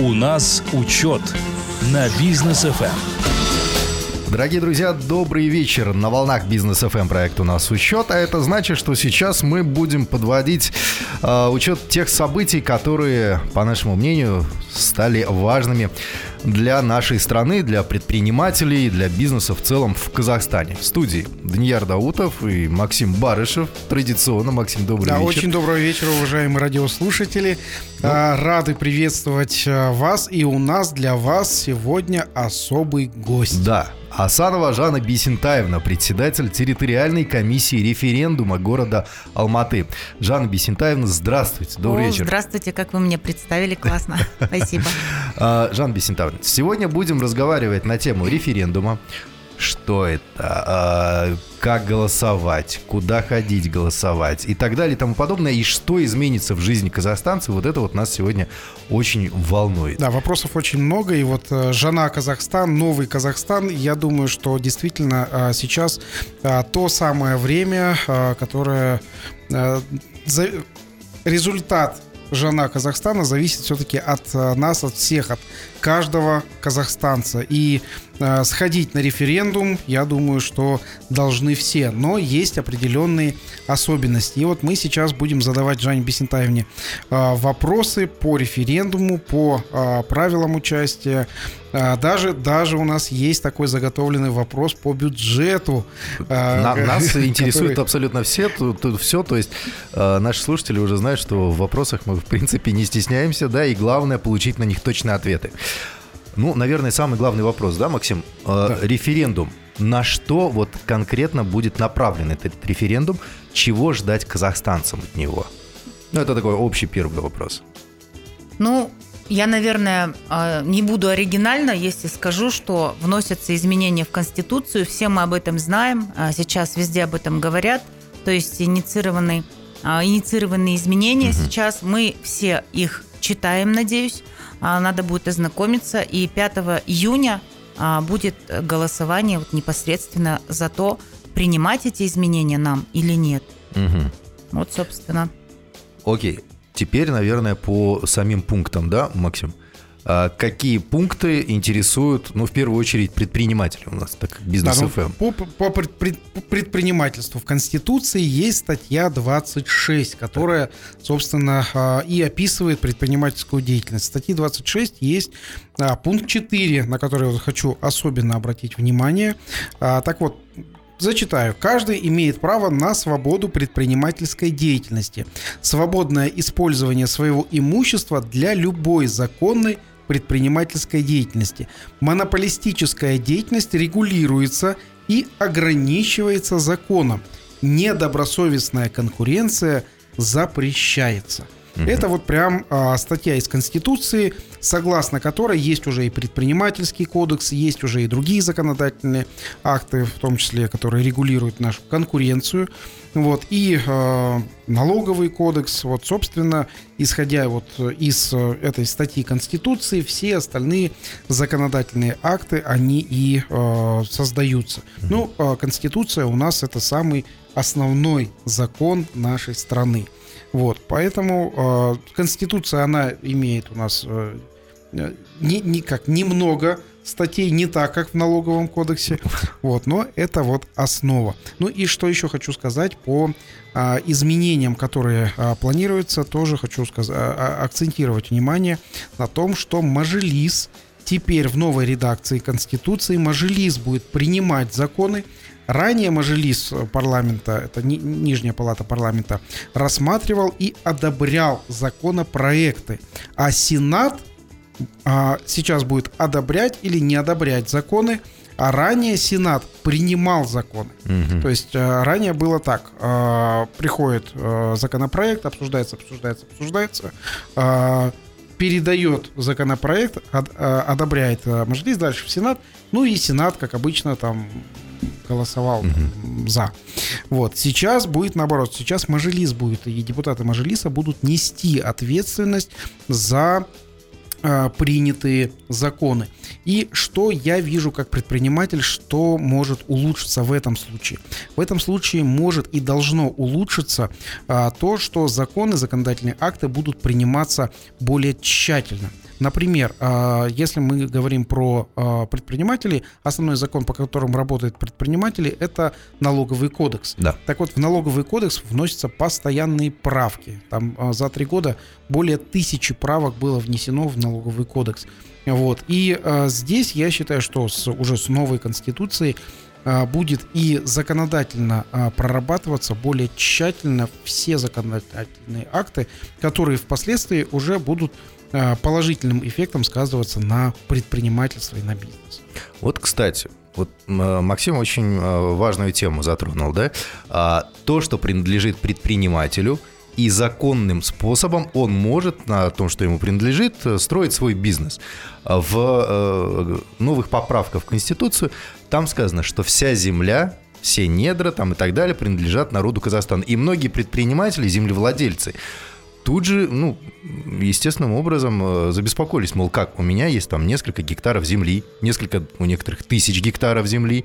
У нас учет на бизнес ФМ. Дорогие друзья, добрый вечер. На волнах бизнес FM проект у нас учет, а это значит, что сейчас мы будем подводить э, учет тех событий, которые, по нашему мнению, стали важными для нашей страны, для предпринимателей, для бизнеса в целом в Казахстане. В студии Данияр Даутов и Максим Барышев. Традиционно, Максим, добрый да, вечер. Очень доброго вечера, уважаемые радиослушатели. Ну. Рады приветствовать а, вас. И у нас для вас сегодня особый гость. Да, Асанова Жанна Бесентаевна, председатель территориальной комиссии референдума города Алматы. Жанна Бесентаевна, здравствуйте, добрый О, вечер. Здравствуйте, как вы мне представили, классно, спасибо. А, Жанна Бесентаевна, сегодня будем разговаривать на тему референдума, что это, а, как голосовать, куда ходить голосовать и так далее и тому подобное, и что изменится в жизни казахстанцев, вот это вот нас сегодня очень волнует. Да, вопросов очень много, и вот э, Жана Казахстан, новый Казахстан, я думаю, что действительно э, сейчас э, то самое время, которое результат жена Казахстана зависит все-таки от нас, от всех, от каждого казахстанца. И э, сходить на референдум, я думаю, что должны все. Но есть определенные особенности. И вот мы сейчас будем задавать Жанне Бесентаевне э, вопросы по референдуму, по э, правилам участия. Э, даже, даже у нас есть такой заготовленный вопрос по бюджету. Э, На, нас интересует абсолютно все, тут, тут все. То есть э, наши слушатели уже знают, что в вопросах мы, в принципе, не стесняемся, да, и главное получить на них точные ответы. Ну, наверное, самый главный вопрос, да, Максим? Э, да. Референдум. На что вот конкретно будет направлен этот референдум? Чего ждать казахстанцам от него? Ну, это такой общий первый вопрос. Ну, я, наверное, э, не буду оригинально, если скажу, что вносятся изменения в Конституцию. Все мы об этом знаем. А сейчас везде об этом говорят. То есть инициированные, а, инициированные изменения угу. сейчас. Мы все их читаем, надеюсь. А, надо будет ознакомиться. И 5 июня а, будет голосование вот непосредственно за то, принимать эти изменения нам или нет. Угу. Вот, собственно. Окей. Теперь, наверное, по самим пунктам, да, Максим? Какие пункты интересуют, ну, в первую очередь, предпринимателей у нас, так бизнес да, ну, по, по предпринимательству в Конституции есть статья 26, которая, собственно, а, и описывает предпринимательскую деятельность. В статье 26 есть а, пункт 4, на который я хочу особенно обратить внимание. Так вот, Зачитаю. Каждый имеет право на свободу предпринимательской деятельности, свободное использование своего имущества для любой законной предпринимательской деятельности. Монополистическая деятельность регулируется и ограничивается законом. Недобросовестная конкуренция запрещается. Угу. Это вот прям а, статья из Конституции, согласно которой есть уже и предпринимательский кодекс, есть уже и другие законодательные акты, в том числе, которые регулируют нашу конкуренцию. Вот, и э, налоговый кодекс, вот, собственно, исходя вот из этой статьи Конституции, все остальные законодательные акты, они и э, создаются. Ну, э, Конституция у нас это самый основной закон нашей страны. Вот, поэтому э, Конституция, она имеет у нас э, не, не как немного статей, не так, как в налоговом кодексе, вот, но это вот основа. Ну и что еще хочу сказать по а, изменениям, которые а, планируются, тоже хочу сказать, а, акцентировать внимание на том, что Мажилис теперь в новой редакции Конституции Мажилис будет принимать законы, Ранее Мажилис парламента, это ни, нижняя палата парламента, рассматривал и одобрял законопроекты, а Сенат а, сейчас будет одобрять или не одобрять законы, а ранее Сенат принимал законы. Угу. То есть а, ранее было так: а, приходит а, законопроект, обсуждается, обсуждается, обсуждается. А, передает законопроект, а, одобряет а, Мажилис дальше в Сенат, ну и Сенат, как обычно, там голосовал угу. за. Вот. Сейчас будет наоборот. Сейчас Мажилис будет, и депутаты Мажилиса будут нести ответственность за э, принятые законы. И что я вижу как предприниматель, что может улучшиться в этом случае? В этом случае может и должно улучшиться а, то, что законы, законодательные акты будут приниматься более тщательно. Например, а, если мы говорим про а, предпринимателей, основной закон, по которому работают предприниматели, это налоговый кодекс. Да. Так вот, в налоговый кодекс вносятся постоянные правки. Там а, за три года более тысячи правок было внесено в налоговый кодекс. Вот. И здесь я считаю, что с, уже с новой конституцией будет и законодательно прорабатываться более тщательно все законодательные акты, которые впоследствии уже будут Э, положительным эффектом сказываться на предпринимательство и на бизнес. Вот, кстати, вот э, Максим очень э, важную тему затронул, да? А, то, что принадлежит предпринимателю, и законным способом он может на том, что ему принадлежит, строить свой бизнес. В новых поправках в Конституцию там сказано, что вся земля все недра там и так далее принадлежат народу Казахстана. И многие предприниматели, землевладельцы, тут же, ну, естественным образом э, забеспокоились, мол, как, у меня есть там несколько гектаров земли, несколько, у некоторых тысяч гектаров земли,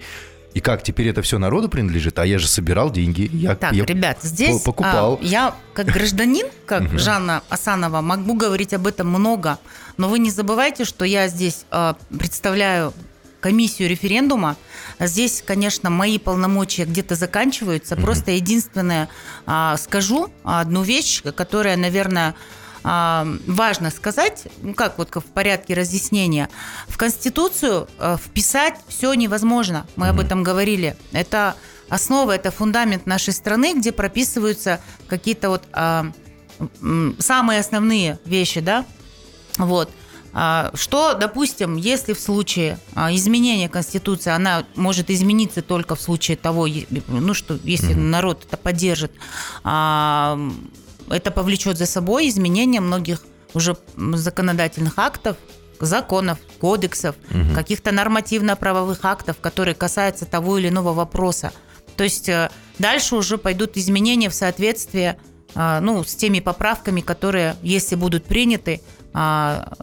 и как теперь это все народу принадлежит? А я же собирал деньги. Я, так, я ребят, здесь покупал. А, я как гражданин, как Жанна Асанова, могу говорить об этом много, но вы не забывайте, что я здесь а, представляю комиссию референдума. Здесь, конечно, мои полномочия где-то заканчиваются. Mm-hmm. Просто единственное а, скажу одну вещь, которая, наверное, а, важно сказать, ну как вот в порядке разъяснения, в Конституцию а, вписать все невозможно. Мы mm-hmm. об этом говорили. Это основа, это фундамент нашей страны, где прописываются какие-то вот а, самые основные вещи, да. Вот. А, что, допустим, если в случае а, изменения Конституции, она может измениться только в случае того, ну что, если mm-hmm. народ это поддержит, а, это повлечет за собой изменение многих уже законодательных актов, законов, кодексов, угу. каких-то нормативно-правовых актов, которые касаются того или иного вопроса. То есть э, дальше уже пойдут изменения в соответствии ну, с теми поправками, которые, если будут приняты,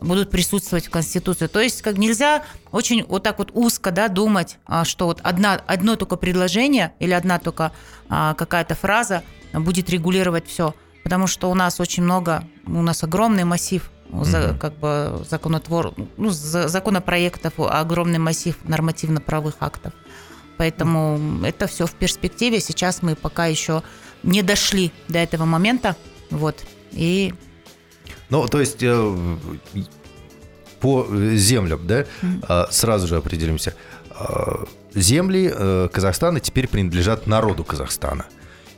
будут присутствовать в Конституции. То есть как нельзя очень вот так вот узко да, думать, а, что вот одна, одно только предложение или одна только а, какая-то фраза будет регулировать все. Потому что у нас очень много, у нас огромный массив за, как бы законотвор, ну, законопроектов, огромный массив нормативно-правовых актов. Поэтому mm. это все в перспективе. Сейчас мы пока еще не дошли до этого момента. Вот. И ну, то есть э, по землям, да, mm-hmm. сразу же определимся. А, земли э, Казахстана теперь принадлежат народу Казахстана.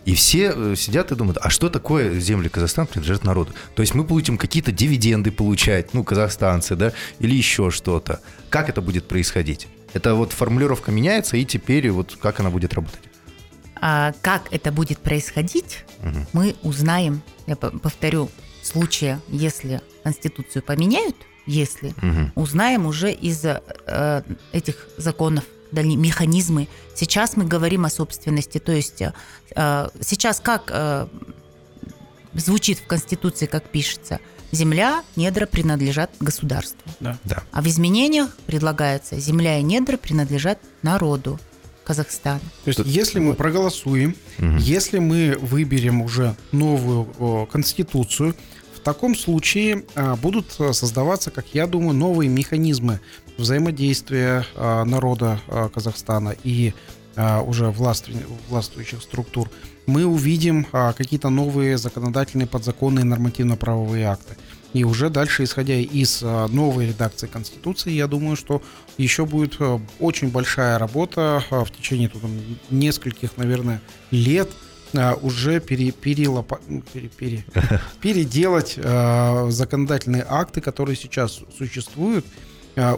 И все э, сидят и думают, а что такое земли Казахстана принадлежат народу? То есть мы будем какие-то дивиденды получать, ну, казахстанцы, да, или еще что-то. Как это будет происходить? Это вот формулировка меняется, и теперь вот как она будет работать? А как это будет происходить, угу. мы узнаем, я повторю, случае, если Конституцию поменяют, если угу. узнаем уже из э, этих законов дальние механизмы. Сейчас мы говорим о собственности, то есть э, сейчас как э, звучит в Конституции, как пишется, земля, недра принадлежат государству. Да. Да. А в изменениях предлагается земля и недра принадлежат народу. Казахстана. То есть, если мы проголосуем, угу. если мы выберем уже новую о, конституцию, в таком случае а, будут создаваться, как я думаю, новые механизмы взаимодействия а, народа а, Казахстана и а, уже властвующих структур. Мы увидим а, какие-то новые законодательные, подзаконные, нормативно-правовые акты. И уже дальше, исходя из а, новой редакции Конституции, я думаю, что еще будет а, очень большая работа а, в течение тут, нескольких, наверное, лет уже пере, перелопа, пере, пере, переделать законодательные акты, которые сейчас существуют,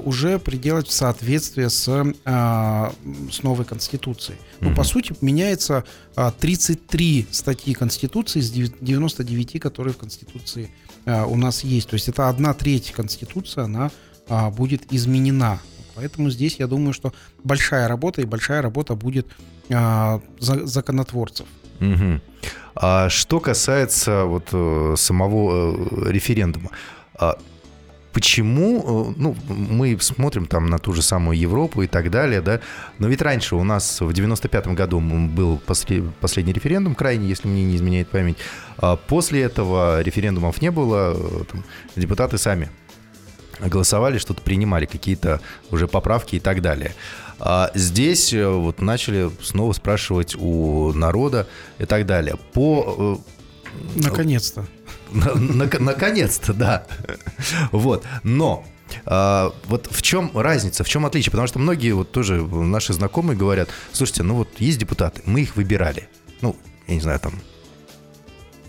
уже приделать в соответствии с, с новой Конституцией. Ну, по сути, меняется 33 статьи Конституции из 99, которые в Конституции Э, у нас есть. То есть это одна треть Конституции, она будет изменена. Поэтому здесь я думаю, что большая работа и большая работа будет а, законотворцев. Угу. А что касается вот э, самого э, референдума, а почему, ну, мы смотрим там на ту же самую Европу и так далее, да, но ведь раньше у нас в 95-м году был последний референдум, крайний, если мне не изменяет память, а после этого референдумов не было, там, депутаты сами голосовали, что-то принимали, какие-то уже поправки и так далее. А здесь э, вот начали снова спрашивать у народа и так далее. По э, Наконец-то. Наконец-то, да. Вот. Но а, вот в чем разница, в чем отличие? Потому что многие вот тоже наши знакомые говорят, слушайте, ну вот есть депутаты, мы их выбирали. Ну, я не знаю, там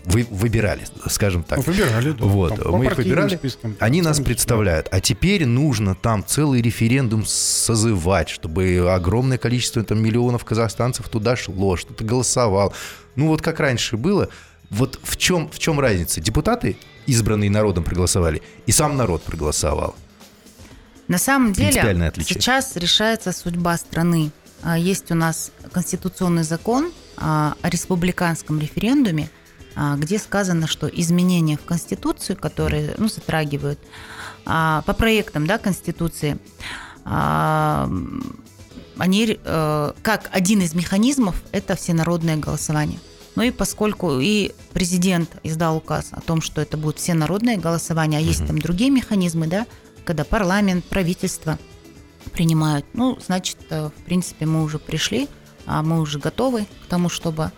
вы, выбирали, скажем так. Выбирали, да. Вот, там, мы их выбирали, спискам, они нас представляют. А теперь нужно там целый референдум созывать, чтобы огромное количество там миллионов казахстанцев туда шло, что-то голосовал. Ну вот как раньше было. Вот в чем, в чем разница? Депутаты, избранные народом, проголосовали, и сам народ проголосовал. На самом деле сейчас решается судьба страны. А, есть у нас конституционный закон о республиканском референдуме, а, где сказано, что изменения в Конституцию, которые ну, затрагивают а, по проектам да, Конституции, а, они э, как один из механизмов это всенародное голосование. Ну и поскольку и президент издал указ о том, что это будет всенародное голосование, а есть там другие механизмы, да, когда парламент, правительство принимают, ну, значит, э, в принципе, мы уже пришли, мы уже готовы к тому, чтобы а,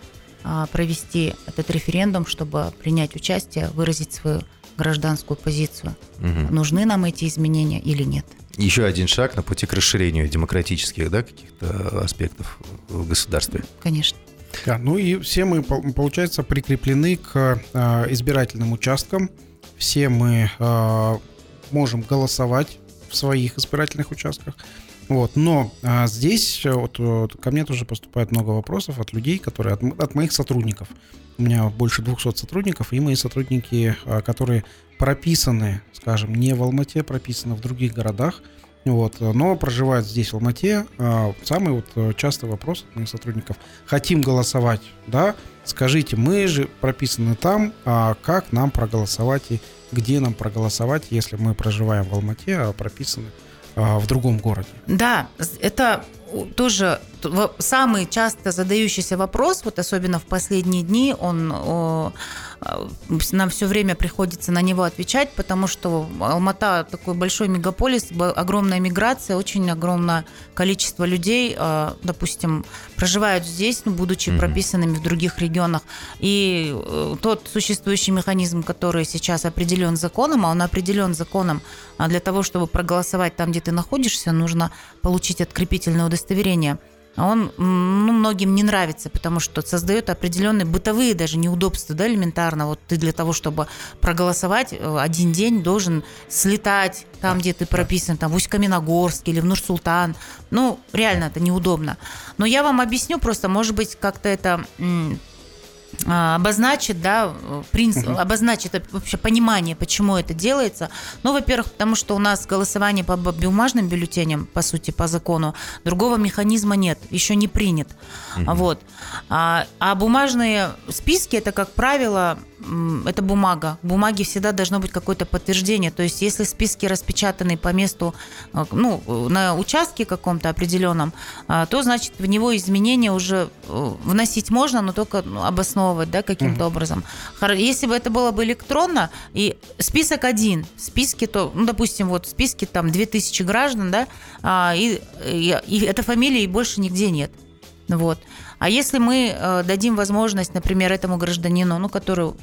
провести этот референдум, чтобы принять участие, выразить свою гражданскую позицию. Угу. Нужны нам эти изменения или нет? Еще один шаг на пути к расширению демократических да, каких-то аспектов в государстве. Конечно. Да, ну и все мы, получается, прикреплены к а, избирательным участкам. Все мы а, можем голосовать в своих избирательных участках. Вот, но а, здесь э, вот, вот ко мне тоже поступает много вопросов от людей, которые от, от моих сотрудников. У меня больше 200 сотрудников, и мои сотрудники, а, которые прописаны, скажем, не в Алмате, прописаны в других городах, вот, но проживают здесь, в Алмате. А, самый вот э, частый вопрос от моих сотрудников. Хотим голосовать, да? Скажите, мы же прописаны там, а как нам проголосовать и где нам проголосовать, если мы проживаем в Алмате, а прописаны а, в другом городе. Да, это тоже самый часто задающийся вопрос, вот особенно в последние дни, он о, нам все время приходится на него отвечать, потому что Алмата такой большой мегаполис, огромная миграция, очень огромное количество людей, а, допустим, проживают здесь, ну, будучи mm-hmm. прописанными в других регионах. И э, тот существующий механизм, который сейчас определен законом, а он определен законом а для того, чтобы проголосовать там, где ты находишься, нужно получить открепительное удостоверение – а он ну, многим не нравится, потому что создает определенные бытовые даже неудобства, да, элементарно. Вот ты для того, чтобы проголосовать, э, один день должен слетать там, где ты прописан, там, в Усть-Каменогорске или в Нур-Султан. Ну, реально это неудобно. Но я вам объясню просто, может быть, как-то это обозначит, да, принцип, угу. обозначит вообще понимание, почему это делается. Ну, во-первых, потому что у нас голосование по бумажным бюллетеням, по сути, по закону, другого механизма нет, еще не принят. Угу. Вот. А, а бумажные списки, это, как правило, это бумага. В бумаге всегда должно быть какое-то подтверждение. То есть, если списки распечатаны по месту, э, ну, на участке каком-то определенном, а, то, значит, в него изменения уже э, вносить можно, но только ну, обосновывать, да, каким-то угу. образом. Если бы это было бы электронно, и список один, в списке, то, ну, допустим, вот в списке там 2000 граждан, да, а, и, и, и эта фамилия и больше нигде нет. Вот. А если мы э, дадим возможность, например, этому гражданину, ну, который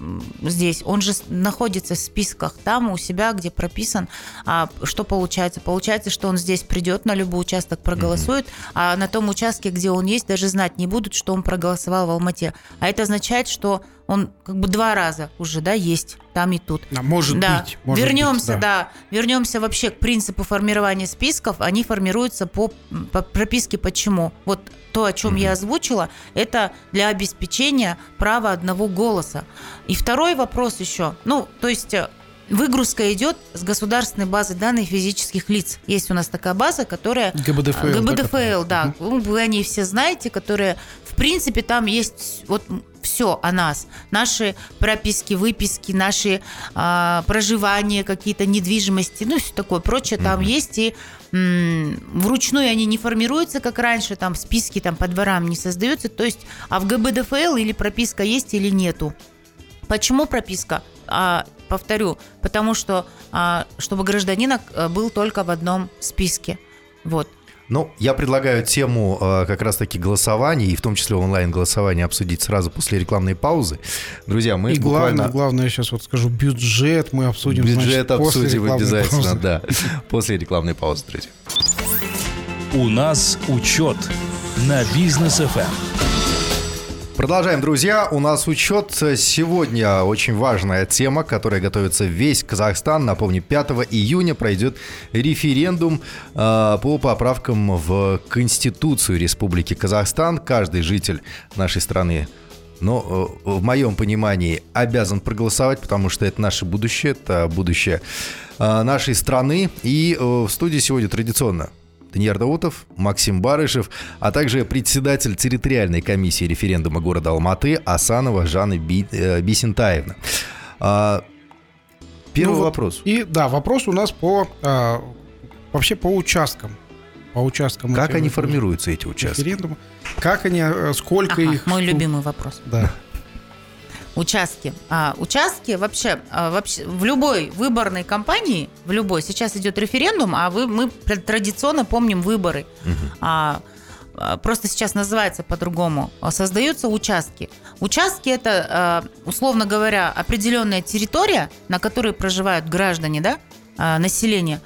здесь, он же находится в списках там у себя, где прописан, а что получается? Получается, что он здесь придет на любой участок, проголосует, mm-hmm. а на том участке, где он есть, даже знать не будут, что он проголосовал в Алмате. А это означает, что он как бы два раза уже, да, есть там и тут. А может да. быть. Может вернемся, быть, да. да, вернемся вообще к принципу формирования списков. Они формируются по, по прописке почему. Вот то, о чем mm-hmm. я озвучила, это для обеспечения права одного голоса. И второй вопрос еще, ну, то есть э, Выгрузка идет с государственной базы данных физических лиц. Есть у нас такая база, которая... ГБДФЛ. ГБДФЛ, да. да. Вы о ней все знаете, которая, в принципе, там есть вот все о нас. Наши прописки, выписки, наши а, проживания, какие-то недвижимости, ну, все такое прочее там mm-hmm. есть. И м- вручную они не формируются, как раньше, там списки там по дворам не создаются. То есть, а в ГБДФЛ или прописка есть или нету. Почему прописка? а, повторю, потому что а, чтобы гражданин а, был только в одном списке. Вот. Ну, я предлагаю тему э, как раз-таки голосования, и в том числе онлайн-голосования, обсудить сразу после рекламной паузы. Друзья, мы и буквально... главное, главное, я сейчас вот скажу, бюджет мы обсудим. Бюджет значит, после обсудим рекламной обязательно, паузы. да. После рекламной паузы, друзья. У нас учет на бизнес ФМ. Продолжаем, друзья. У нас учет. Сегодня очень важная тема, которая готовится весь Казахстан. Напомню, 5 июня пройдет референдум э, по поправкам в Конституцию Республики Казахстан. Каждый житель нашей страны но э, в моем понимании обязан проголосовать, потому что это наше будущее, это будущее э, нашей страны. И э, в студии сегодня традиционно Даниил Даутов, Максим Барышев, а также председатель территориальной комиссии референдума города Алматы Асанова Жанна Би, э, Бисентаевна. А, первый Ну вот вопрос. И да, вопрос у нас по а, вообще по участкам. По участкам. Как они формируются, эти участки? референдума. Как они, э, сколько Ага, их? мой любимый вопрос. Да. Участки. А, участки вообще, а, вообще в любой выборной кампании, в любой, сейчас идет референдум, а вы, мы традиционно помним выборы. А, а, просто сейчас называется по-другому. А, Создаются участки. Участки это, а, условно говоря, определенная территория, на которой проживают граждане, да, население,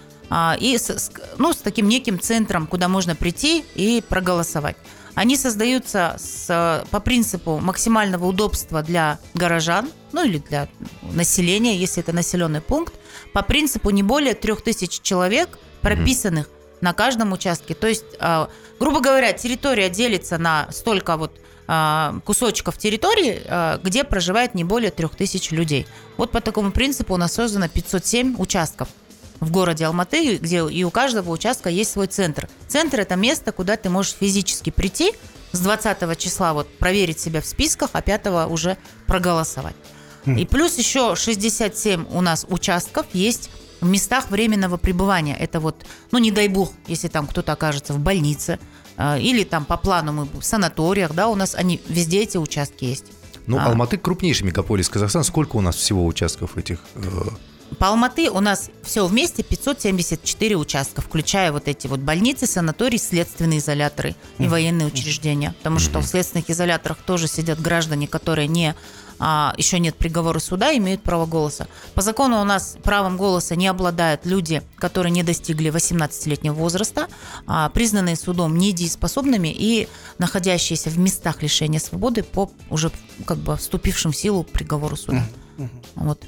и с- ну, с таким неким центром, куда можно прийти и проголосовать. Они создаются с, по принципу максимального удобства для горожан, ну или для населения, если это населенный пункт, по принципу не более 3000 человек, прописанных на каждом участке. То есть, а, грубо говоря, территория делится на столько вот а, кусочков территории, где проживает не более 3000 людей. Вот по такому принципу у нас создано 507 участков в городе Алматы, где и у каждого участка есть свой центр. Центр – это место, куда ты можешь физически прийти с 20 числа вот проверить себя в списках, а 5 уже проголосовать. И плюс еще 67 у нас участков есть в местах временного пребывания. Это вот, ну не дай бог, если там кто-то окажется в больнице, э, или там по плану мы в санаториях, да, у нас они везде эти участки есть. Ну, А. Алматы крупнейший мегаполис Казахстана. Сколько у нас всего участков этих? По Алматы у нас все вместе 574 участка, включая вот эти вот больницы, санатории, следственные изоляторы и военные учреждения. Потому что в следственных изоляторах тоже сидят граждане, которые не а, еще нет приговора суда, имеют право голоса. По закону у нас правом голоса не обладают люди, которые не достигли 18-летнего возраста, а, признанные судом недееспособными и находящиеся в местах лишения свободы по уже как бы вступившим в силу приговору суда. Вот.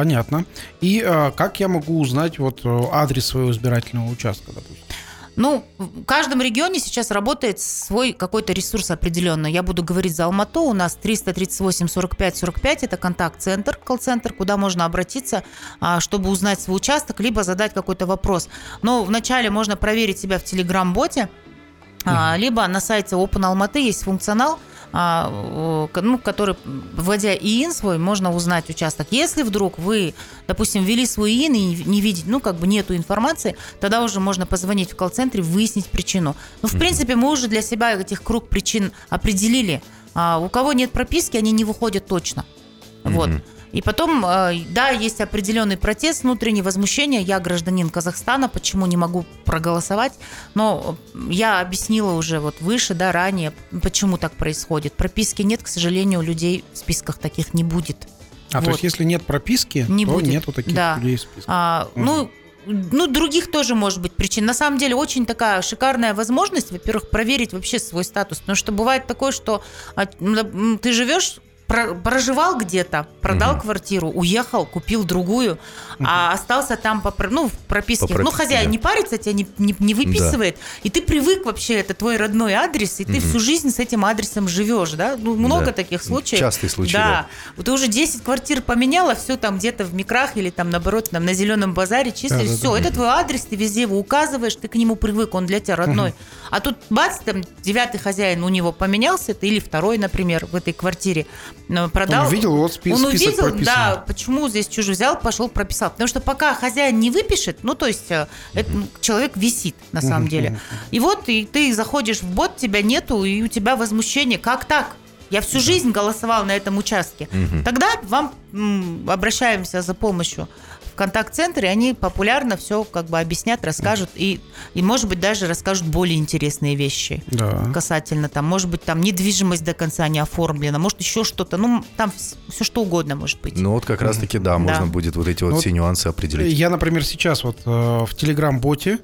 Понятно. И а, как я могу узнать вот э, адрес своего избирательного участка, допустим? Ну, в каждом регионе сейчас работает свой какой-то ресурс определенный. Я буду говорить за Алмату. У нас 338 45 45 – это контакт-центр, колл-центр, куда можно обратиться, а, чтобы узнать свой участок, либо задать какой-то вопрос. Но вначале можно проверить себя в Телеграм-боте, а, либо на сайте Open Алматы есть функционал, ну, который, вводя ИИН свой, можно узнать участок. Если вдруг вы, допустим, ввели свой ИИН и не видите, ну, как бы нету информации, тогда уже можно позвонить в колл-центре, выяснить причину. Ну, в принципе, мы уже для себя этих круг причин определили. А, у кого нет прописки, они не выходят точно. Вот. И потом, э, да, есть определенный протест, внутреннее возмущение. Я гражданин Казахстана, почему не могу проголосовать? Но я объяснила уже вот выше, да, ранее, почему так происходит. Прописки нет, к сожалению, у людей в списках таких не будет. А то Вот. есть, если нет прописки, Не то будет. нету таких Да. людей в списке. А, Ну, ну, других тоже может быть причин. На самом деле, очень такая шикарная возможность, во-первых, проверить вообще свой статус. Потому что бывает такое, что а, ты живешь проживал где-то, продал квартиру, уехал, купил другую, а остался там по, ну, в прописке. По ну, прописке, хозяин да. не парится, тебя не, не- не выписывает, и ты привык вообще, это твой родной адрес, и ты всю жизнь с этим адресом живешь, да? Ну, много Да. таких случаев. Частые случаи, Да. да. Вот ты уже 10 квартир поменяла, все там где-то в микрах или там наоборот там на зеленом базаре числишь, Да-да-да. все, это твой адрес, ты везде его указываешь, ты к нему привык, он для тебя родной. А тут бац, там девятый хозяин у него поменялся, ты или второй, например, в этой квартире ну, продал. Он увидел, вот спи- Он список увидел, прописан. да, почему здесь чужой взял, пошел прописал. Потому что пока хозяин не выпишет, ну, то есть э, это, ну, человек висит на самом деле. И вот и ты заходишь в бот, тебя нету, и у тебя возмущение. Как так? я всю жизнь голосовал на этом участке. Тогда вам м, обращаемся за помощью в контакт-центре, они популярно все как бы объяснят, расскажут и, и, может быть, даже расскажут более интересные вещи Да. касательно там, может быть, там недвижимость до конца не оформлена, может еще что-то, ну там все что угодно может быть. Ну вот как раз-таки, да, можно Да. будет вот эти вот Ну, все нюансы определить. Я, например, сейчас вот э, в Телеграм-боте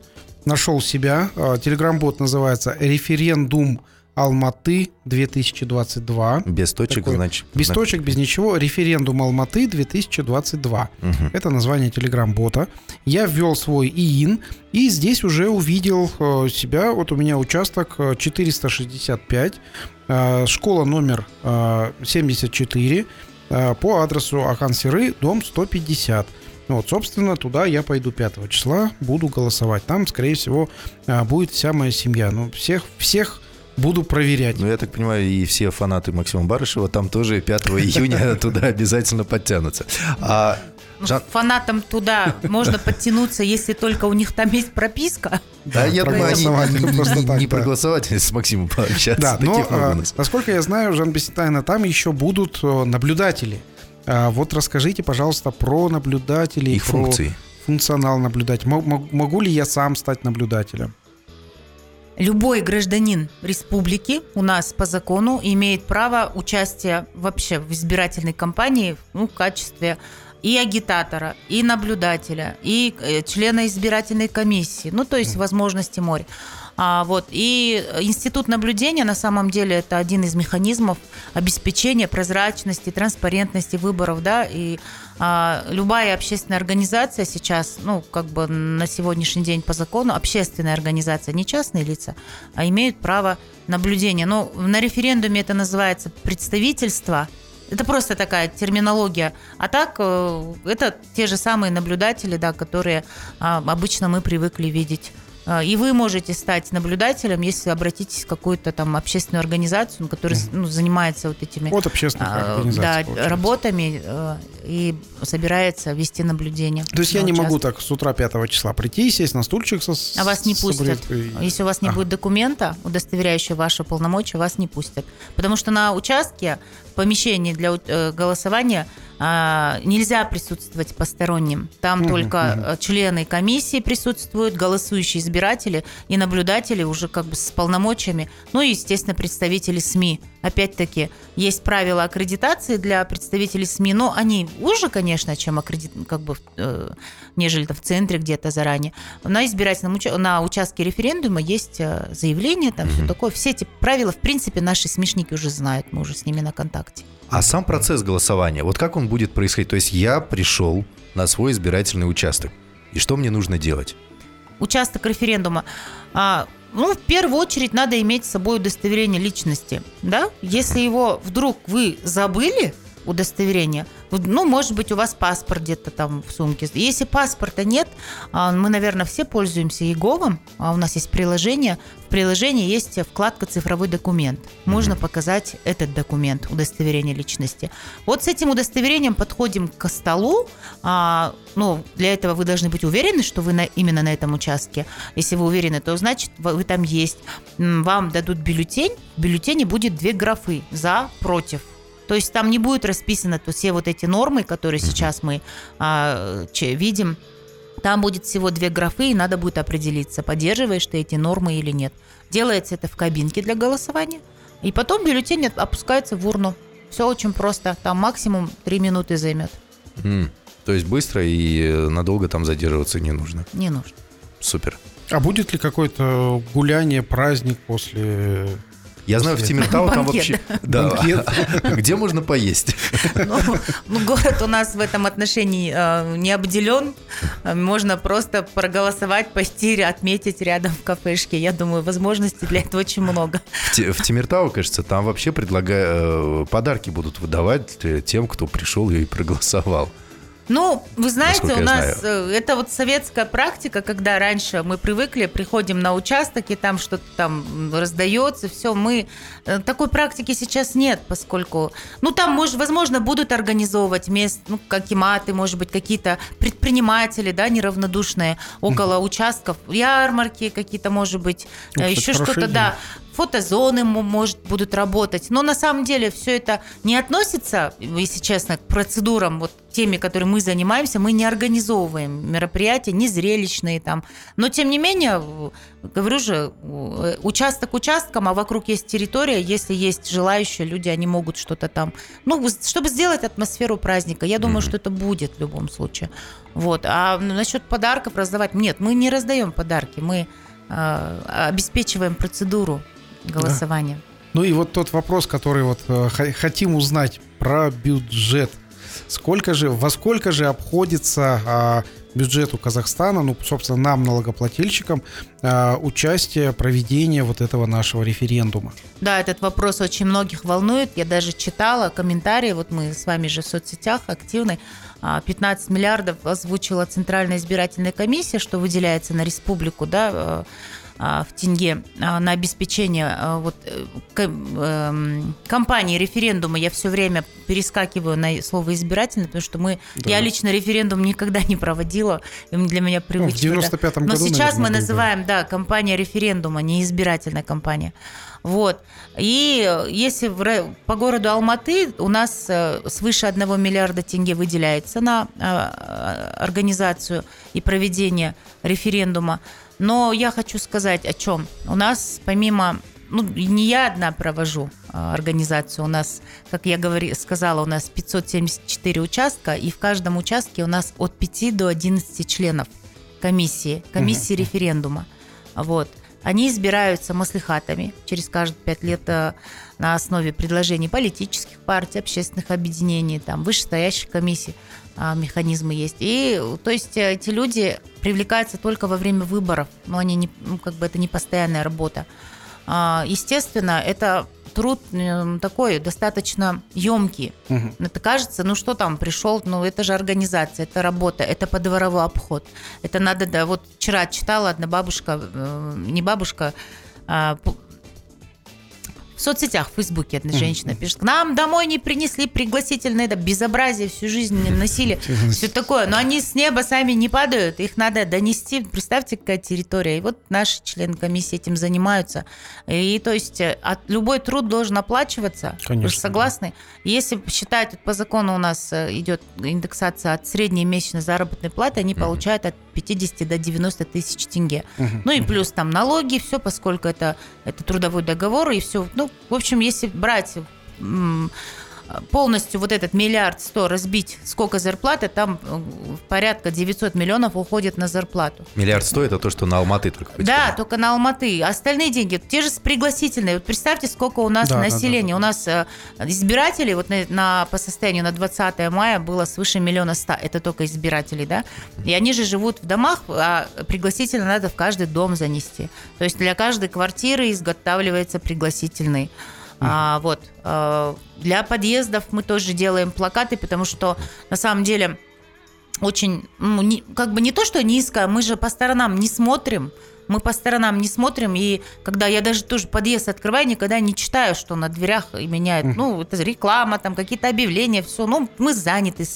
нашел себя. Э, Телеграм-бот называется «Референдум Алматы 2022». Без точек, Такой, значит. Без точек, без ничего. «Референдум Алматы 2022». Это название Телеграм-бота. Я ввел свой ИИН и здесь уже увидел э, себя. Вот у меня участок э, 465, э, школа номер э, 74 э, по адресу Ахан-Сиры, дом 150. Ну Вот, собственно, туда я пойду 5 числа, буду голосовать. Там, скорее всего, э, будет вся моя семья. Ну, всех, всех буду проверять. Ну, я так понимаю, и все фанаты Максима Барышева там тоже 5 июня туда обязательно подтянутся. А, Ну, Жан- Фанатам туда можно подтянуться, если только у них там есть прописка. Да, я думаю, они не, так, не да. проголосовать, с Максимом пообщаться. Да, но, Таких а, нас. насколько я знаю, Жан Бесетайна, там еще будут э, наблюдатели. А, Вот расскажите, пожалуйста, про наблюдателей. Их про функции. Функционал мо- Могу ли я сам стать наблюдателем? Любой гражданин республики у нас по закону имеет право участия вообще в избирательной кампании ну, в качестве и агитатора, и наблюдателя, и э, члена избирательной комиссии. Ну, то есть возможности море. А, вот. И институт наблюдения на самом деле это один из механизмов обеспечения прозрачности, транспарентности выборов, да, и а, любая общественная организация сейчас, ну, как бы на сегодняшний день по закону, общественная организация, не частные лица, а имеют право наблюдения. Ну, на референдуме это называется представительство, это просто такая терминология. А так, э, это те же самые наблюдатели, да, которые а, обычно мы привыкли видеть. А, И вы можете стать наблюдателем, если обратитесь в какую-то там общественную организацию, которая ну, занимается вот этими От общественных а, да, получается. работами э, и собирается вести наблюдение. То есть я не могу так с утра 5 числа прийти, сесть на стульчик со А вас не пустят. и- Если у вас не А. будет документа, удостоверяющего ваши полномочия, вас не пустят. Потому что на участке, в помещении для э, голосования а, нельзя присутствовать посторонним. Там Мгм, только э, члены комиссии присутствуют, голосующие избиратели и наблюдатели уже как бы с полномочиями. Ну и, естественно, представители СМИ. Опять-таки, есть правила аккредитации для представителей СМИ, но они уже, конечно, чем аккредит... как бы, э, нежели там в центре где-то заранее. На избирательном уча- на участке референдума есть э, заявление, там все такое. Все эти правила, в принципе, наши смешники уже знают, мы уже с ними на контакте. А сам процесс голосования, вот как он будет происходить? То есть я пришел на свой избирательный участок. И что мне нужно делать? участок референдума. А, ну, в первую очередь надо иметь с собой удостоверение личности, да? Если его вдруг вы забыли, удостоверение, ну, может быть, у вас паспорт где-то там в сумке. Если паспорта нет, а, мы, наверное, все пользуемся Еговом, а у нас есть приложение. В приложении есть вкладка «Цифровой документ». Можно показать этот документ, удостоверение личности. Вот с этим удостоверением подходим к столу. А, ну, для этого вы должны быть уверены, что вы на, именно на этом участке. Если вы уверены, то значит вы, там есть. Вам дадут бюллетень. В бюллетене будет две графы «за», «против». То есть там не будет расписано то все вот эти нормы, которые сейчас мы а, че- видим. Там будет всего две графы, и надо будет определиться, поддерживаешь ты эти нормы или нет. Делается это в кабинке для голосования. И потом бюллетень опускается в урну. Все очень просто. Там максимум три минуты займет. М, То есть быстро и э, надолго там задерживаться не нужно. Не нужно. Супер. А будет ли какое-то гуляние, праздник после... Я знаю, в Тимиртау там вообще... Да. Где можно поесть? Ну, ну, город у нас в этом отношении э, не обделен. Э, Можно просто проголосовать, пойти, отметить рядом в кафешке. Я думаю, возможностей для этого очень много. В Ти- В Тимиртау, кажется, там вообще предлагаю... Подарки будут выдавать э, тем, кто пришел и проголосовал. Ну, вы знаете, у нас э, это вот советская практика, когда раньше мы привыкли, приходим на участок, и там что-то там раздается, все, мы... э, Такой практики сейчас нет, поскольку... Ну, там, может, возможно, будут организовывать мест, ну, какиматы, может быть, какие-то предприниматели, да, неравнодушные около участков, ярмарки какие-то, может быть, Ну, э, еще что-то, идея. да. Фотозоны, может, будут работать. Но на самом деле все это не относится, если честно, к процедурам, вот теми, которыми мы занимаемся. Мы не организовываем мероприятия, не зрелищные там. Но, тем не менее, говорю же, участок участком, а вокруг есть территория. Если есть желающие люди, они могут что-то там... Ну, чтобы сделать атмосферу праздника. Я думаю, что это будет в любом случае. Вот. А насчет подарков раздавать... Нет, мы не раздаем подарки. Мы э, обеспечиваем процедуру голосования. Ну и вот тот вопрос, который вот э, хотим узнать про бюджет. Сколько же, во сколько же обходится а, бюджету Казахстана, ну, собственно, нам, налогоплательщикам, а, участие, проведение вот этого нашего референдума? Да, этот вопрос очень многих волнует. Я даже читала комментарии, вот мы с вами же в соцсетях активны. А, 15 миллиардов озвучила Центральная избирательная комиссия, что выделяется на республику, да, э, а, в тенге а, на обеспечение а, вот э, эм, кампании референдума. Я все время перескакиваю на слово избирательный, потому что мы, Да. я лично референдум никогда не проводила, и для меня Ну, в привычно. да. 95-м Но году, сейчас наверное, мы был, да. называем, да, кампания референдума, не избирательная кампания. Вот. И если в по городу Алматы у нас э, свыше 1 миллиарда тенге выделяется на а, а, организацию и проведение референдума. Но я хочу сказать о чем. У нас помимо ну, не я одна провожу а, организацию. У нас, как я говори, сказала, у нас 574 участка, и в каждом участке у нас от 5 до 11 членов комиссии, комиссии референдума. Вот. Они избираются маслихатами через каждые пять лет э, на основе предложений политических партий, общественных объединений, там, вышестоящих комиссий механизмы есть. И, то есть, э, эти люди привлекаются только во время выборов, но они не, ну, как бы это не постоянная работа. А, Естественно, это труд э, такой достаточно емкий. Мгм. Это кажется, ну что там, пришел, ну это же организация, это работа, это подворовой обход. Это надо, да, вот вчера читала одна бабушка, э, не бабушка, а, в соцсетях, в Фейсбуке одна женщина пишет, к нам домой не принесли пригласительные, это безобразие, всю жизнь носили, все такое. Но они с неба сами не падают, их надо донести. Представьте, какая территория. И вот наши члены комиссии этим занимаются. И то есть э, от, любой труд должен оплачиваться. Вы Конечно, же согласны? Если считать, по закону у нас э, идет индексация от средней месячной заработной платы, они получают от 50 до 90 тысяч тенге. Ну и плюс там налоги, все, поскольку это, это трудовой договор, и все. Ну, в общем, если брать полностью вот этот миллиард сто разбить, сколько зарплаты, там э, порядка 900 миллионов уходит на зарплату. Миллиард сто это то, что на Алматы только Да, потеряно. только на Алматы. Остальные деньги, те же с пригласительные. Вот представьте, сколько у нас Да, да, населения. У нас э, избирателей вот на, на- по состоянию на 20 мая было свыше миллиона ста. Это только избирателей, да? И они же живут в домах, а пригласительно надо в каждый дом занести. То есть для каждой квартиры изготавливается пригласительный. А, вот. э, Для подъездов мы тоже делаем плакаты, потому что на самом деле очень, ну, не- как бы не то, что низко, мы же по сторонам не смотрим. Мы по сторонам не смотрим, и когда я даже тоже подъезд открываю, никогда не читаю, что на дверях меняют. Ну, это реклама, там какие-то объявления, все. Ну, мы заняты.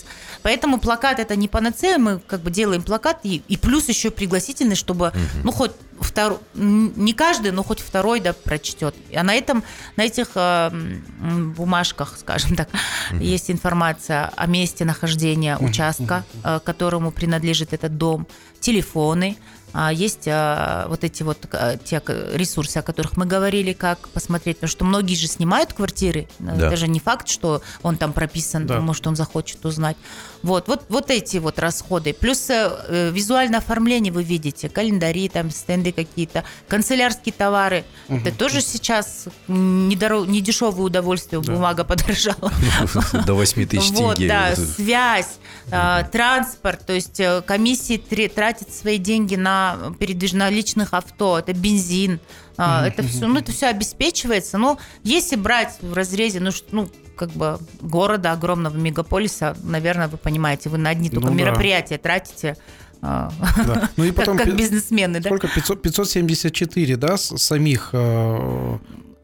Поэтому плакат это не панацея, мы как бы делаем плакат, и, и плюс еще пригласительный, чтобы, ну, хоть второй, не каждый, но хоть второй, да, прочтет. А на этом, на этих э, бумажках, скажем так, есть информация о месте нахождения участка, э, которому принадлежит этот дом, телефоны, есть а, вот эти вот а, те ресурсы, о которых мы говорили, как посмотреть, потому что многие же снимают квартиры, Да. это же не факт, что он там прописан, Да. может он захочет узнать. Вот, вот, вот эти вот расходы, плюс э, э, визуальное оформление вы видите, календари, там стенды какие-то, канцелярские товары, это тоже сейчас недоро- недешевое удовольствие, бумага подорожала. До 8 тысяч Вот, тенге. да, связь, а, транспорт, то есть э, комиссии тратят свои деньги на передвиж- на личных авто, это бензин, а, это все, ну это все обеспечивается. Но если брать в разрезе, ну, ну как бы города огромного мегаполиса, наверное, вы понимаете, вы на одни только Ну да. мероприятия тратите. а, Да. Ну и потом как, как бизнесмены, да? Сколько? 500, 574, да, самих э,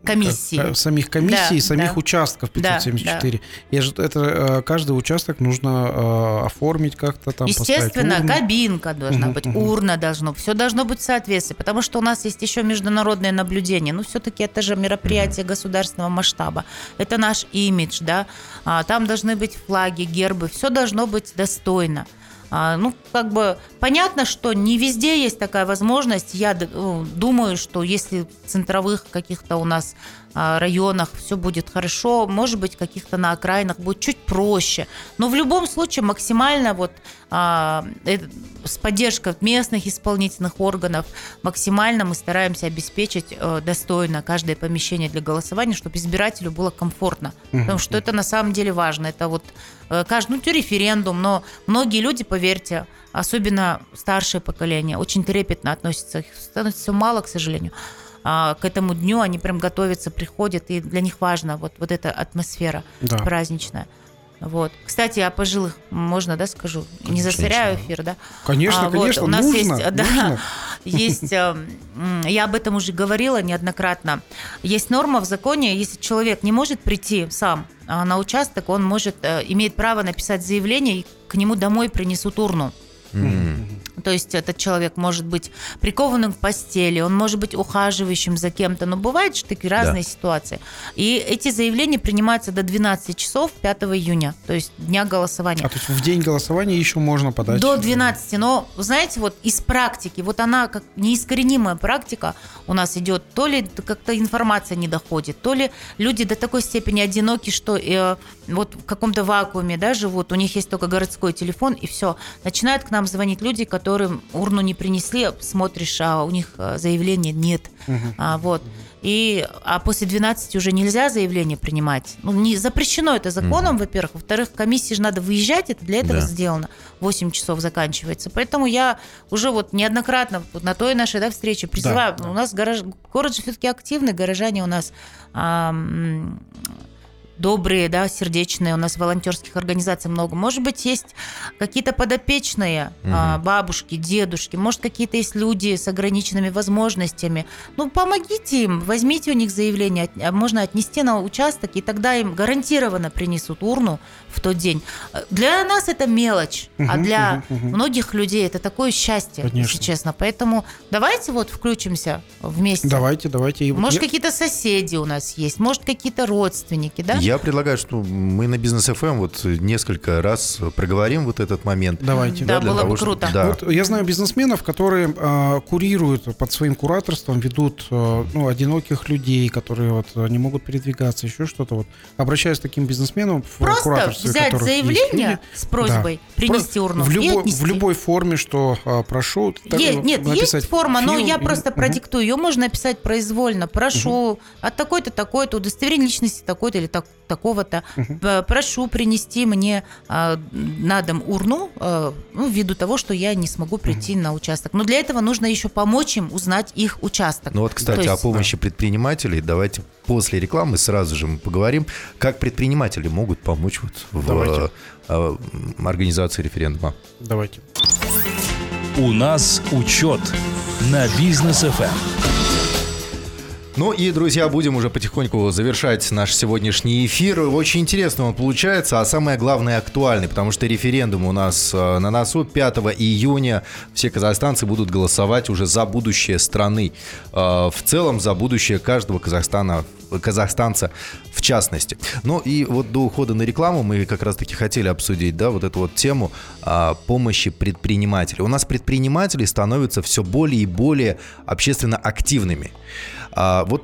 комиссии. Самих комиссий Да, самих да. участков Да, 574. Я же, это, э, каждый участок нужно э, оформить как-то там, Естественно, урну. кабинка должна Мгм, быть, мгм. урна должно быть, все должно быть в соответствии, потому что у нас есть еще международное наблюдение. Ну, все-таки это же мероприятие государственного масштаба. Это наш имидж, да. А, Там должны быть флаги, гербы, все должно быть достойно. А, Ну, как бы понятно, что не везде есть такая возможность. Я ну, думаю, что если центровых каких-то у нас районах все будет хорошо, может быть, каких-то на окраинах будет чуть проще. Но в любом случае максимально вот а, э, с поддержкой местных исполнительных органов максимально мы стараемся обеспечить э, достойно каждое помещение для голосования, чтобы избирателю было комфортно. Потому что это на самом деле важно. Это вот э, каждый, ну, референдум, но многие люди, поверьте, особенно старшее поколение, очень трепетно относятся. Их становится все мало, к сожалению. А, к этому дню они прям готовятся, приходят, и для них важна вот, вот эта атмосфера Да. праздничная. Вот. Кстати, о пожилых можно, да, скажу? Не засоряю эфир, да? Конечно, А, вот, конечно, у нас нужно, есть, да, нужно. есть, э, я об этом уже говорила неоднократно. Есть норма в законе, если человек не может прийти сам а, на участок, он может, э, имеет право написать заявление, и к нему домой принесут урну. То есть этот человек может быть прикованным к постели, он может быть ухаживающим за кем-то, но бывают же такие разные ситуации. И эти заявления принимаются до 12 часов 5 июня, то есть дня голосования. А то есть в день голосования еще можно подать. До 12. Но, знаете, вот из практики, вот она как неискоренимая практика у нас идет, то ли как-то информация не доходит, то ли люди до такой степени одиноки, что э, вот в каком-то вакууме да, живут, у них есть только городской телефон, и все. Начинают к нам звонить люди, которым урну не принесли, смотришь, а у них э, заявления нет. А, вот. И, а после 12 уже нельзя заявление принимать. Ну, не запрещено это законом, во-первых. Во-вторых, комиссии же надо выезжать, это для этого Да. сделано. 8 часов заканчивается. Поэтому я уже вот неоднократно вот на той нашей да, встрече призываю. да. У нас гараж... город же все-таки активный, горожане у нас а, добрые, да, сердечные, у нас волонтерских организаций много. Может быть, есть какие-то подопечные а, бабушки, дедушки, может, какие-то есть люди с ограниченными возможностями. Ну, помогите им, возьмите у них заявление, а можно отнести на участок, и тогда им гарантированно принесут урну в тот день. Э, Для нас это мелочь, а Мгм, для мгм, мгм. многих людей это такое счастье, Конечно. если честно. Поэтому давайте вот включимся вместе. Давайте, давайте. И Может, я- какие-то соседи у нас есть, может, какие-то родственники, да? Я предлагаю, что мы на бизнес FM вот несколько раз проговорим вот этот момент. Давайте. Да, для было того, бы чтобы- круто. Да. Вот я знаю бизнесменов, которые э, курируют под своим кураторством, ведут э, ну, одиноких людей, которые вот не могут передвигаться, еще что-то. Вот обращаюсь к таким бизнесменам в Просто кураторстве, взять которых есть заявление люди. с просьбой принести Про- урну в и любой, отнести. в любой форме, что э, прошу. так, Е- нет, написать есть форма, но фил- я просто Мгм. продиктую. Ее можно написать произвольно. Прошу от такой-то, такой-то, удостоверение личности такой-то или так- такого-то. П- Прошу принести мне а, на дом урну а, ну, ввиду того, что я не смогу прийти на участок. Но для этого нужно еще помочь им узнать их участок. Ну вот, кстати, То о есть- помощи предпринимателей. Давайте после рекламы сразу же мы поговорим, как предприниматели могут помочь вот в Давайте. э, э, организации референдума. Давайте. У нас учет на бизнес. FM. Ну и, друзья, будем уже потихоньку завершать наш сегодняшний эфир. Очень интересно он получается, а самое главное актуальный, потому что референдум у нас э, на носу 5 июня. Все казахстанцы будут голосовать уже за будущее страны. Э, В целом за будущее каждого Казахстана, казахстанца в частности. Ну и вот до ухода на рекламу мы как раз-таки хотели обсудить, да, вот эту вот тему а, помощи предпринимателей. У нас предприниматели становятся все более и более общественно активными. А, вот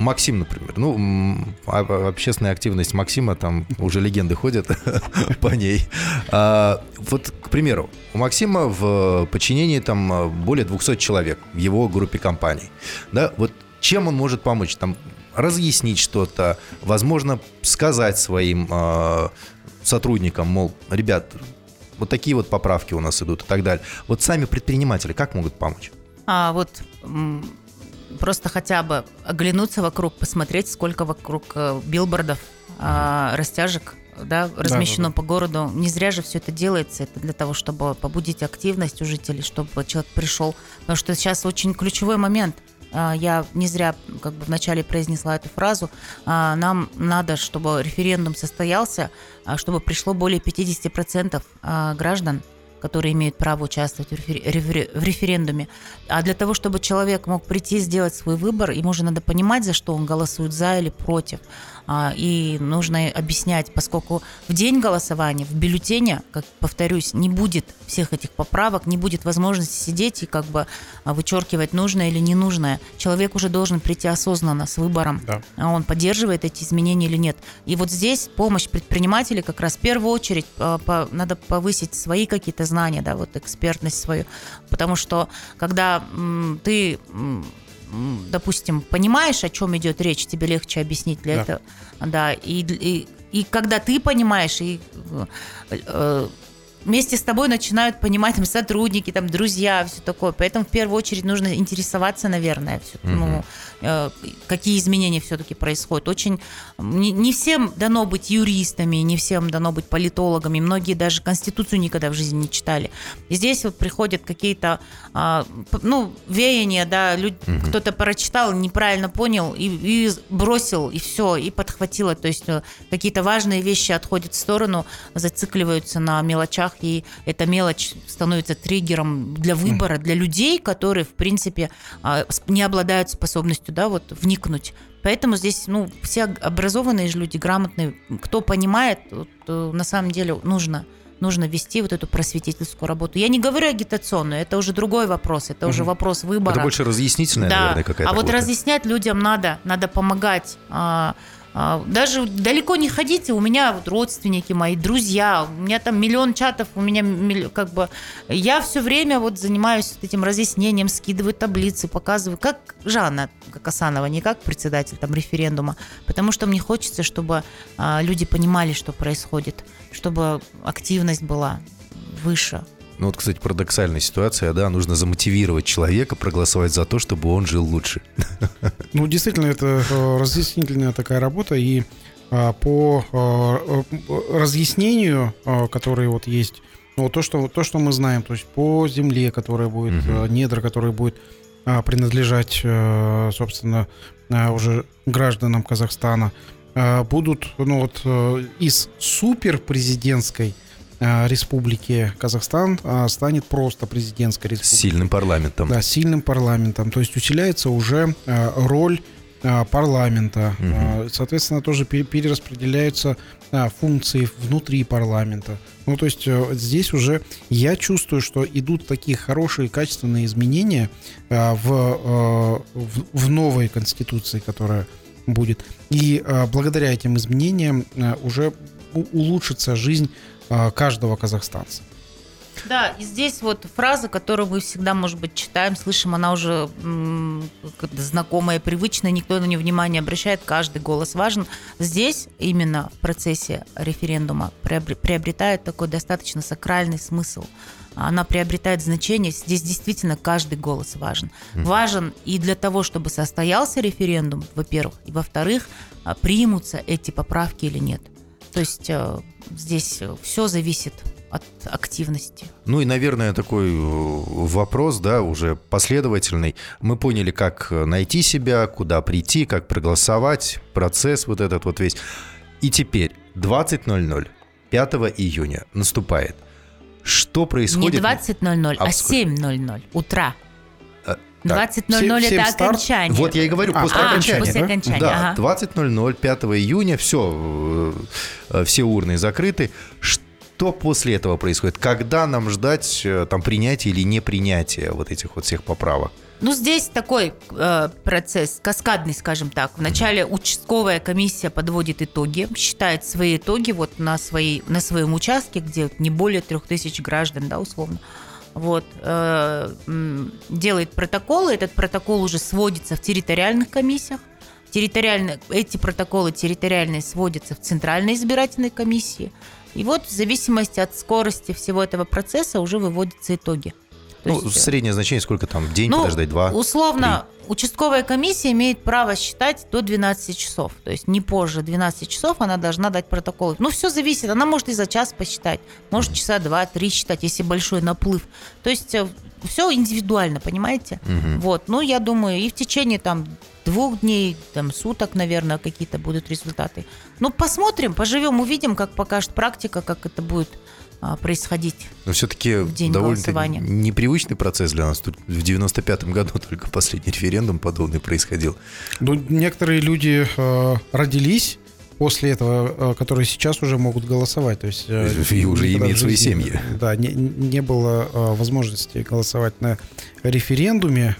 Максим, например, ну, а- а- общественная активность Максима, там уже легенды ходят по ней. А, Вот, к примеру, у Максима в подчинении там а, более 200 человек в его группе компаний. Да, вот чем он может помочь? Там разъяснить что-то, возможно, сказать своим а, сотрудникам, мол, ребят, вот такие вот поправки у нас идут и так далее. Вот сами предприниматели как могут помочь? А вот просто хотя бы оглянуться вокруг, посмотреть, сколько вокруг э, билбордов, а, растяжек, да, размещено да. по городу. Не зря же все это делается. Это для того, чтобы побудить активность у жителей, чтобы человек пришел. Потому что сейчас очень ключевой момент. а, я не зря как бы вначале произнесла эту фразу, а, нам надо, чтобы референдум состоялся, чтобы пришло более 50% граждан которые имеют право участвовать в, референдуме. А для того, чтобы человек мог прийти сделать свой выбор, ему же надо понимать, за что он голосует, за или против. А, и нужно объяснять, поскольку в день голосования, в бюллетене, как повторюсь, не будет всех этих поправок, не будет возможности сидеть и как бы а, вычеркивать нужное или ненужное. Человек уже должен прийти осознанно с выбором, да. а он поддерживает эти изменения или нет. И вот здесь помощь предпринимателей как раз в первую очередь надо повысить свои какие-то знания, да, вот экспертность свою, потому что когда ты допустим, понимаешь, о чем идет речь, тебе легче объяснить для да. этого. Да, и, и, и когда ты понимаешь, и э, вместе с тобой начинают понимать там, сотрудники, там, друзья, все такое. Поэтому в первую очередь нужно интересоваться, наверное, все, угу. ну, э, какие изменения все-таки происходят. Очень не, не всем дано быть юристами, не всем дано быть политологами. Многие даже Конституцию никогда в жизни не читали. И здесь вот приходят какие-то, э, ну, веяния, да, люди, угу. кто-то прочитал, неправильно понял и, и бросил, и все, и подхватило. То есть э, какие-то важные вещи отходят в сторону, зацикливаются на мелочах вещах, и эта мелочь становится триггером для выбора, для людей, которые, в принципе, а, не обладают способностью, да, вот вникнуть. Поэтому здесь, ну, все образованные же люди, грамотные, кто понимает, вот, э, на самом деле нужно нужно вести вот эту просветительскую работу. Я не говорю агитационную, это уже другой вопрос, это угу. уже вопрос выбора. Это больше разъяснительная, да. наверное, какая-то. А вот разъяснять людям надо, надо помогать. А, даже далеко не ходите, у меня вот родственники мои, друзья, у меня там миллион чатов, у меня как бы... Я все время вот занимаюсь этим разъяснением, скидываю таблицы, показываю, как Жанна Касанова, не как председатель там референдума, потому что мне хочется, чтобы а, люди понимали, что происходит, чтобы активность была выше. Ну вот, кстати, парадоксальная ситуация, да, нужно замотивировать человека проголосовать за то, чтобы он жил лучше. Ну, действительно, это э, разъяснительная такая работа, и а, по а, э, разъяснению, а, которые вот есть, ну, то, что, то, что мы знаем, то есть по земле, которая будет, угу. недра, которая будет принадлежать, собственно, уже гражданам Казахстана, будут, ну вот, из суперпрезидентской республики Казахстан а, станет просто президентской республикой. С сильным парламентом. Да, сильным парламентом. То есть усиляется уже э, роль э, парламента. Угу. Соответственно, тоже перераспределяются функции внутри парламента. Ну, то есть здесь уже я чувствую, что идут такие хорошие, качественные изменения в, в, в новой конституции, которая будет. И благодаря этим изменениям уже улучшится жизнь каждого казахстанца. Да, и здесь вот фраза, которую мы всегда, может быть, читаем, слышим, она уже знакомая, привычная, никто на нее внимания обращает, каждый голос важен. Здесь именно в процессе референдума приобретает такой достаточно сакральный смысл. Она приобретает значение. Здесь действительно каждый голос важен. Важен и для того, чтобы состоялся референдум, во-первых, и во-вторых, а, примутся эти поправки или нет. То есть э, здесь все зависит от активности. Ну и, наверное, такой э, вопрос, да, уже последовательный. Мы поняли, как найти себя, куда прийти, как проголосовать, процесс вот этот вот весь. И теперь 20.00, 5 июня наступает. Что происходит? Не 20.00, а 7.00 утра. 20.00 это старт. окончание. Вот я и говорю, после а, окончания. После да? окончания. Да, ага. 20.00, 5 июня, все, э, все урны закрыты. Что после этого происходит? Когда нам ждать э, там принятия или не принятия вот этих вот всех поправок? Ну, здесь такой э, процесс каскадный, скажем так. Вначале участковая комиссия подводит итоги, считает свои итоги вот на, своей, на своем участке, где не более трех тысяч граждан, да, условно вот, э, делает протоколы. Этот протокол уже сводится в территориальных комиссиях. Территориальные, эти протоколы территориальные сводятся в Центральной избирательной комиссии. И вот в зависимости от скорости всего этого процесса уже выводятся итоги. Ну, есть, э, среднее значение сколько там? День ну, подождать, два? условно, участковая комиссия имеет право считать до 12 часов. То есть не позже 12 часов она должна дать протокол. Ну, все зависит. Она может и за час посчитать, может часа два-три считать, если большой наплыв. То есть все индивидуально, понимаете? Мгм. Вот, ну, я думаю, и в течение там двух дней, там, суток, наверное, какие-то будут результаты. Ну, посмотрим, поживем, увидим, как покажет практика, как это будет происходить. Но все-таки в день довольно голосования. непривычный процесс для нас. Тут в 95-м году только последний референдум подобный происходил. Ну, некоторые люди э, родились после этого, э, которые сейчас уже могут голосовать. То есть, э, И уже имеют свои семьи. Да, не, не было э, возможности голосовать на референдуме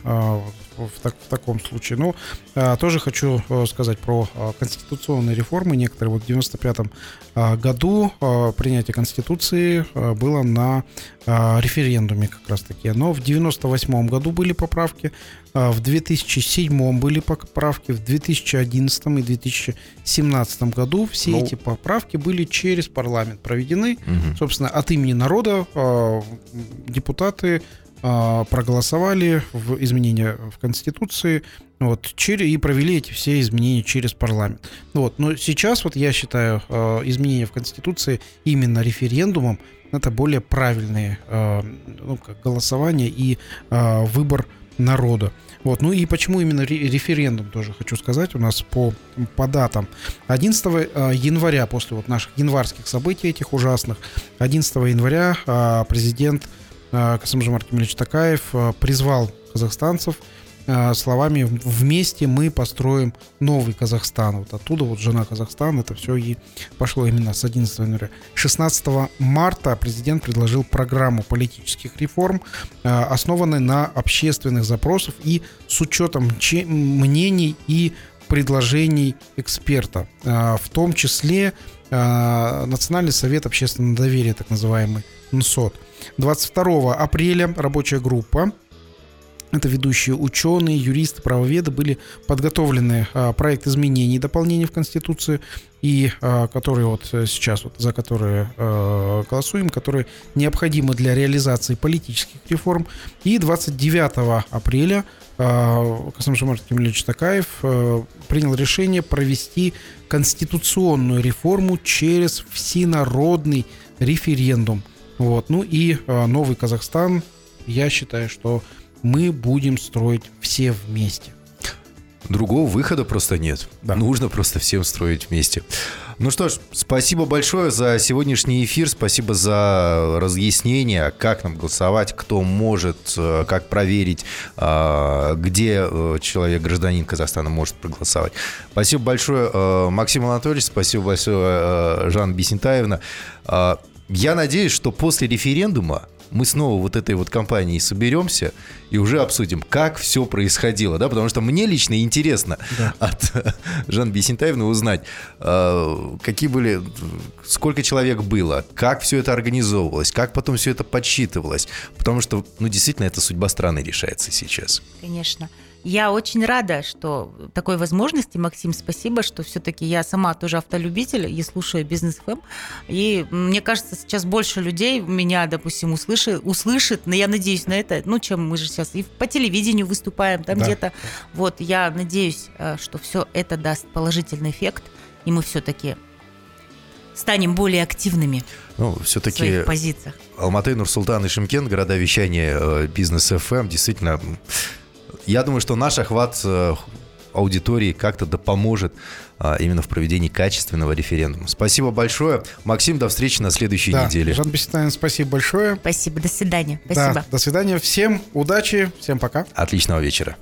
в, так- в таком случае. Ну, э, тоже хочу э, сказать про э, конституционные реформы. Некоторые вот в 95 э, году э, принятие Конституции э, было на э, референдуме как раз таки. Но в 98 году были поправки, э, в 2007 были поправки, в 2011 и 2017 году все Ну. эти поправки были через парламент проведены. Мгм. Собственно, от имени народа э, депутаты проголосовали в изменения в Конституции вот, через, и провели эти все изменения через парламент. Ну Вот. Но сейчас, вот я считаю, э, изменения в Конституции именно референдумом это более правильные э, ну, как голосование и выбор народа. Вот. Ну и почему именно ре- референдум тоже хочу сказать у нас по, по датам. 11 э, января, после вот наших январских событий этих ужасных, 11 января президент э, Касым-Жомарт Кемельевич Такаев э, призвал казахстанцев э, словами «Вместе мы построим новый Казахстан». Вот оттуда вот жена Казахстана, это все и пошло именно с 11 января. 16 марта президент предложил программу политических реформ, основанной на общественных запросах и с учетом че- мнений и предложений эксперта, в том числе Национальный совет общественного доверия, так называемый НСОД. 22 апреля рабочая группа это ведущие ученые, юристы, правоведы, были подготовлены а, проект изменений и дополнений в Конституцию, и а, которые вот э, сейчас, вот, за которые э, голосуем, которые необходимы для реализации политических реформ. И 29 апреля э, Касым-Жомарт Кемельевич Такаев э, принял решение провести конституционную реформу через всенародный референдум. Вот. Ну и э, новый Казахстан, я считаю, что мы будем строить все вместе. Другого выхода просто нет. Да. Нужно просто всем строить вместе. Ну что ж, спасибо большое за сегодняшний эфир. Спасибо за разъяснение, как нам голосовать, кто может, э, как проверить, э, где человек, гражданин Казахстана, может проголосовать. Спасибо большое, Максим Анатольевич. Спасибо большое, Жанна Бесентаевна. Я надеюсь, что после референдума мы снова вот этой вот компанией соберемся и уже обсудим, как все происходило, да, потому что мне лично интересно от Жанны Бесентаевны узнать, э, какие были, сколько человек было, как все это организовывалось, как потом все это подсчитывалось, потому что, ну, действительно, это судьба страны решается сейчас. Конечно. Я очень рада, что такой возможности, Максим, спасибо, что все-таки я сама тоже автолюбитель и слушаю бизнес ФМ. И мне кажется, сейчас больше людей меня, допустим, услышит, услышит, но я надеюсь на это, ну, чем мы же сейчас и по телевидению выступаем, там Да. где-то. Вот, я надеюсь, э, что все это даст положительный эффект, и мы все-таки станем более активными Ну, в все-таки своих позициях. Алматы, Нурсултан и Шимкент, города вещания э, бизнес FM, действительно, я думаю, что наш охват э, аудитории как-то да поможет а, именно в проведении качественного референдума. Спасибо большое. Максим, до встречи на следующей Да, неделе. Жан Бесетаевна, спасибо большое. Спасибо, до свидания. Да, Спасибо. до свидания. Всем удачи, всем пока. Отличного вечера.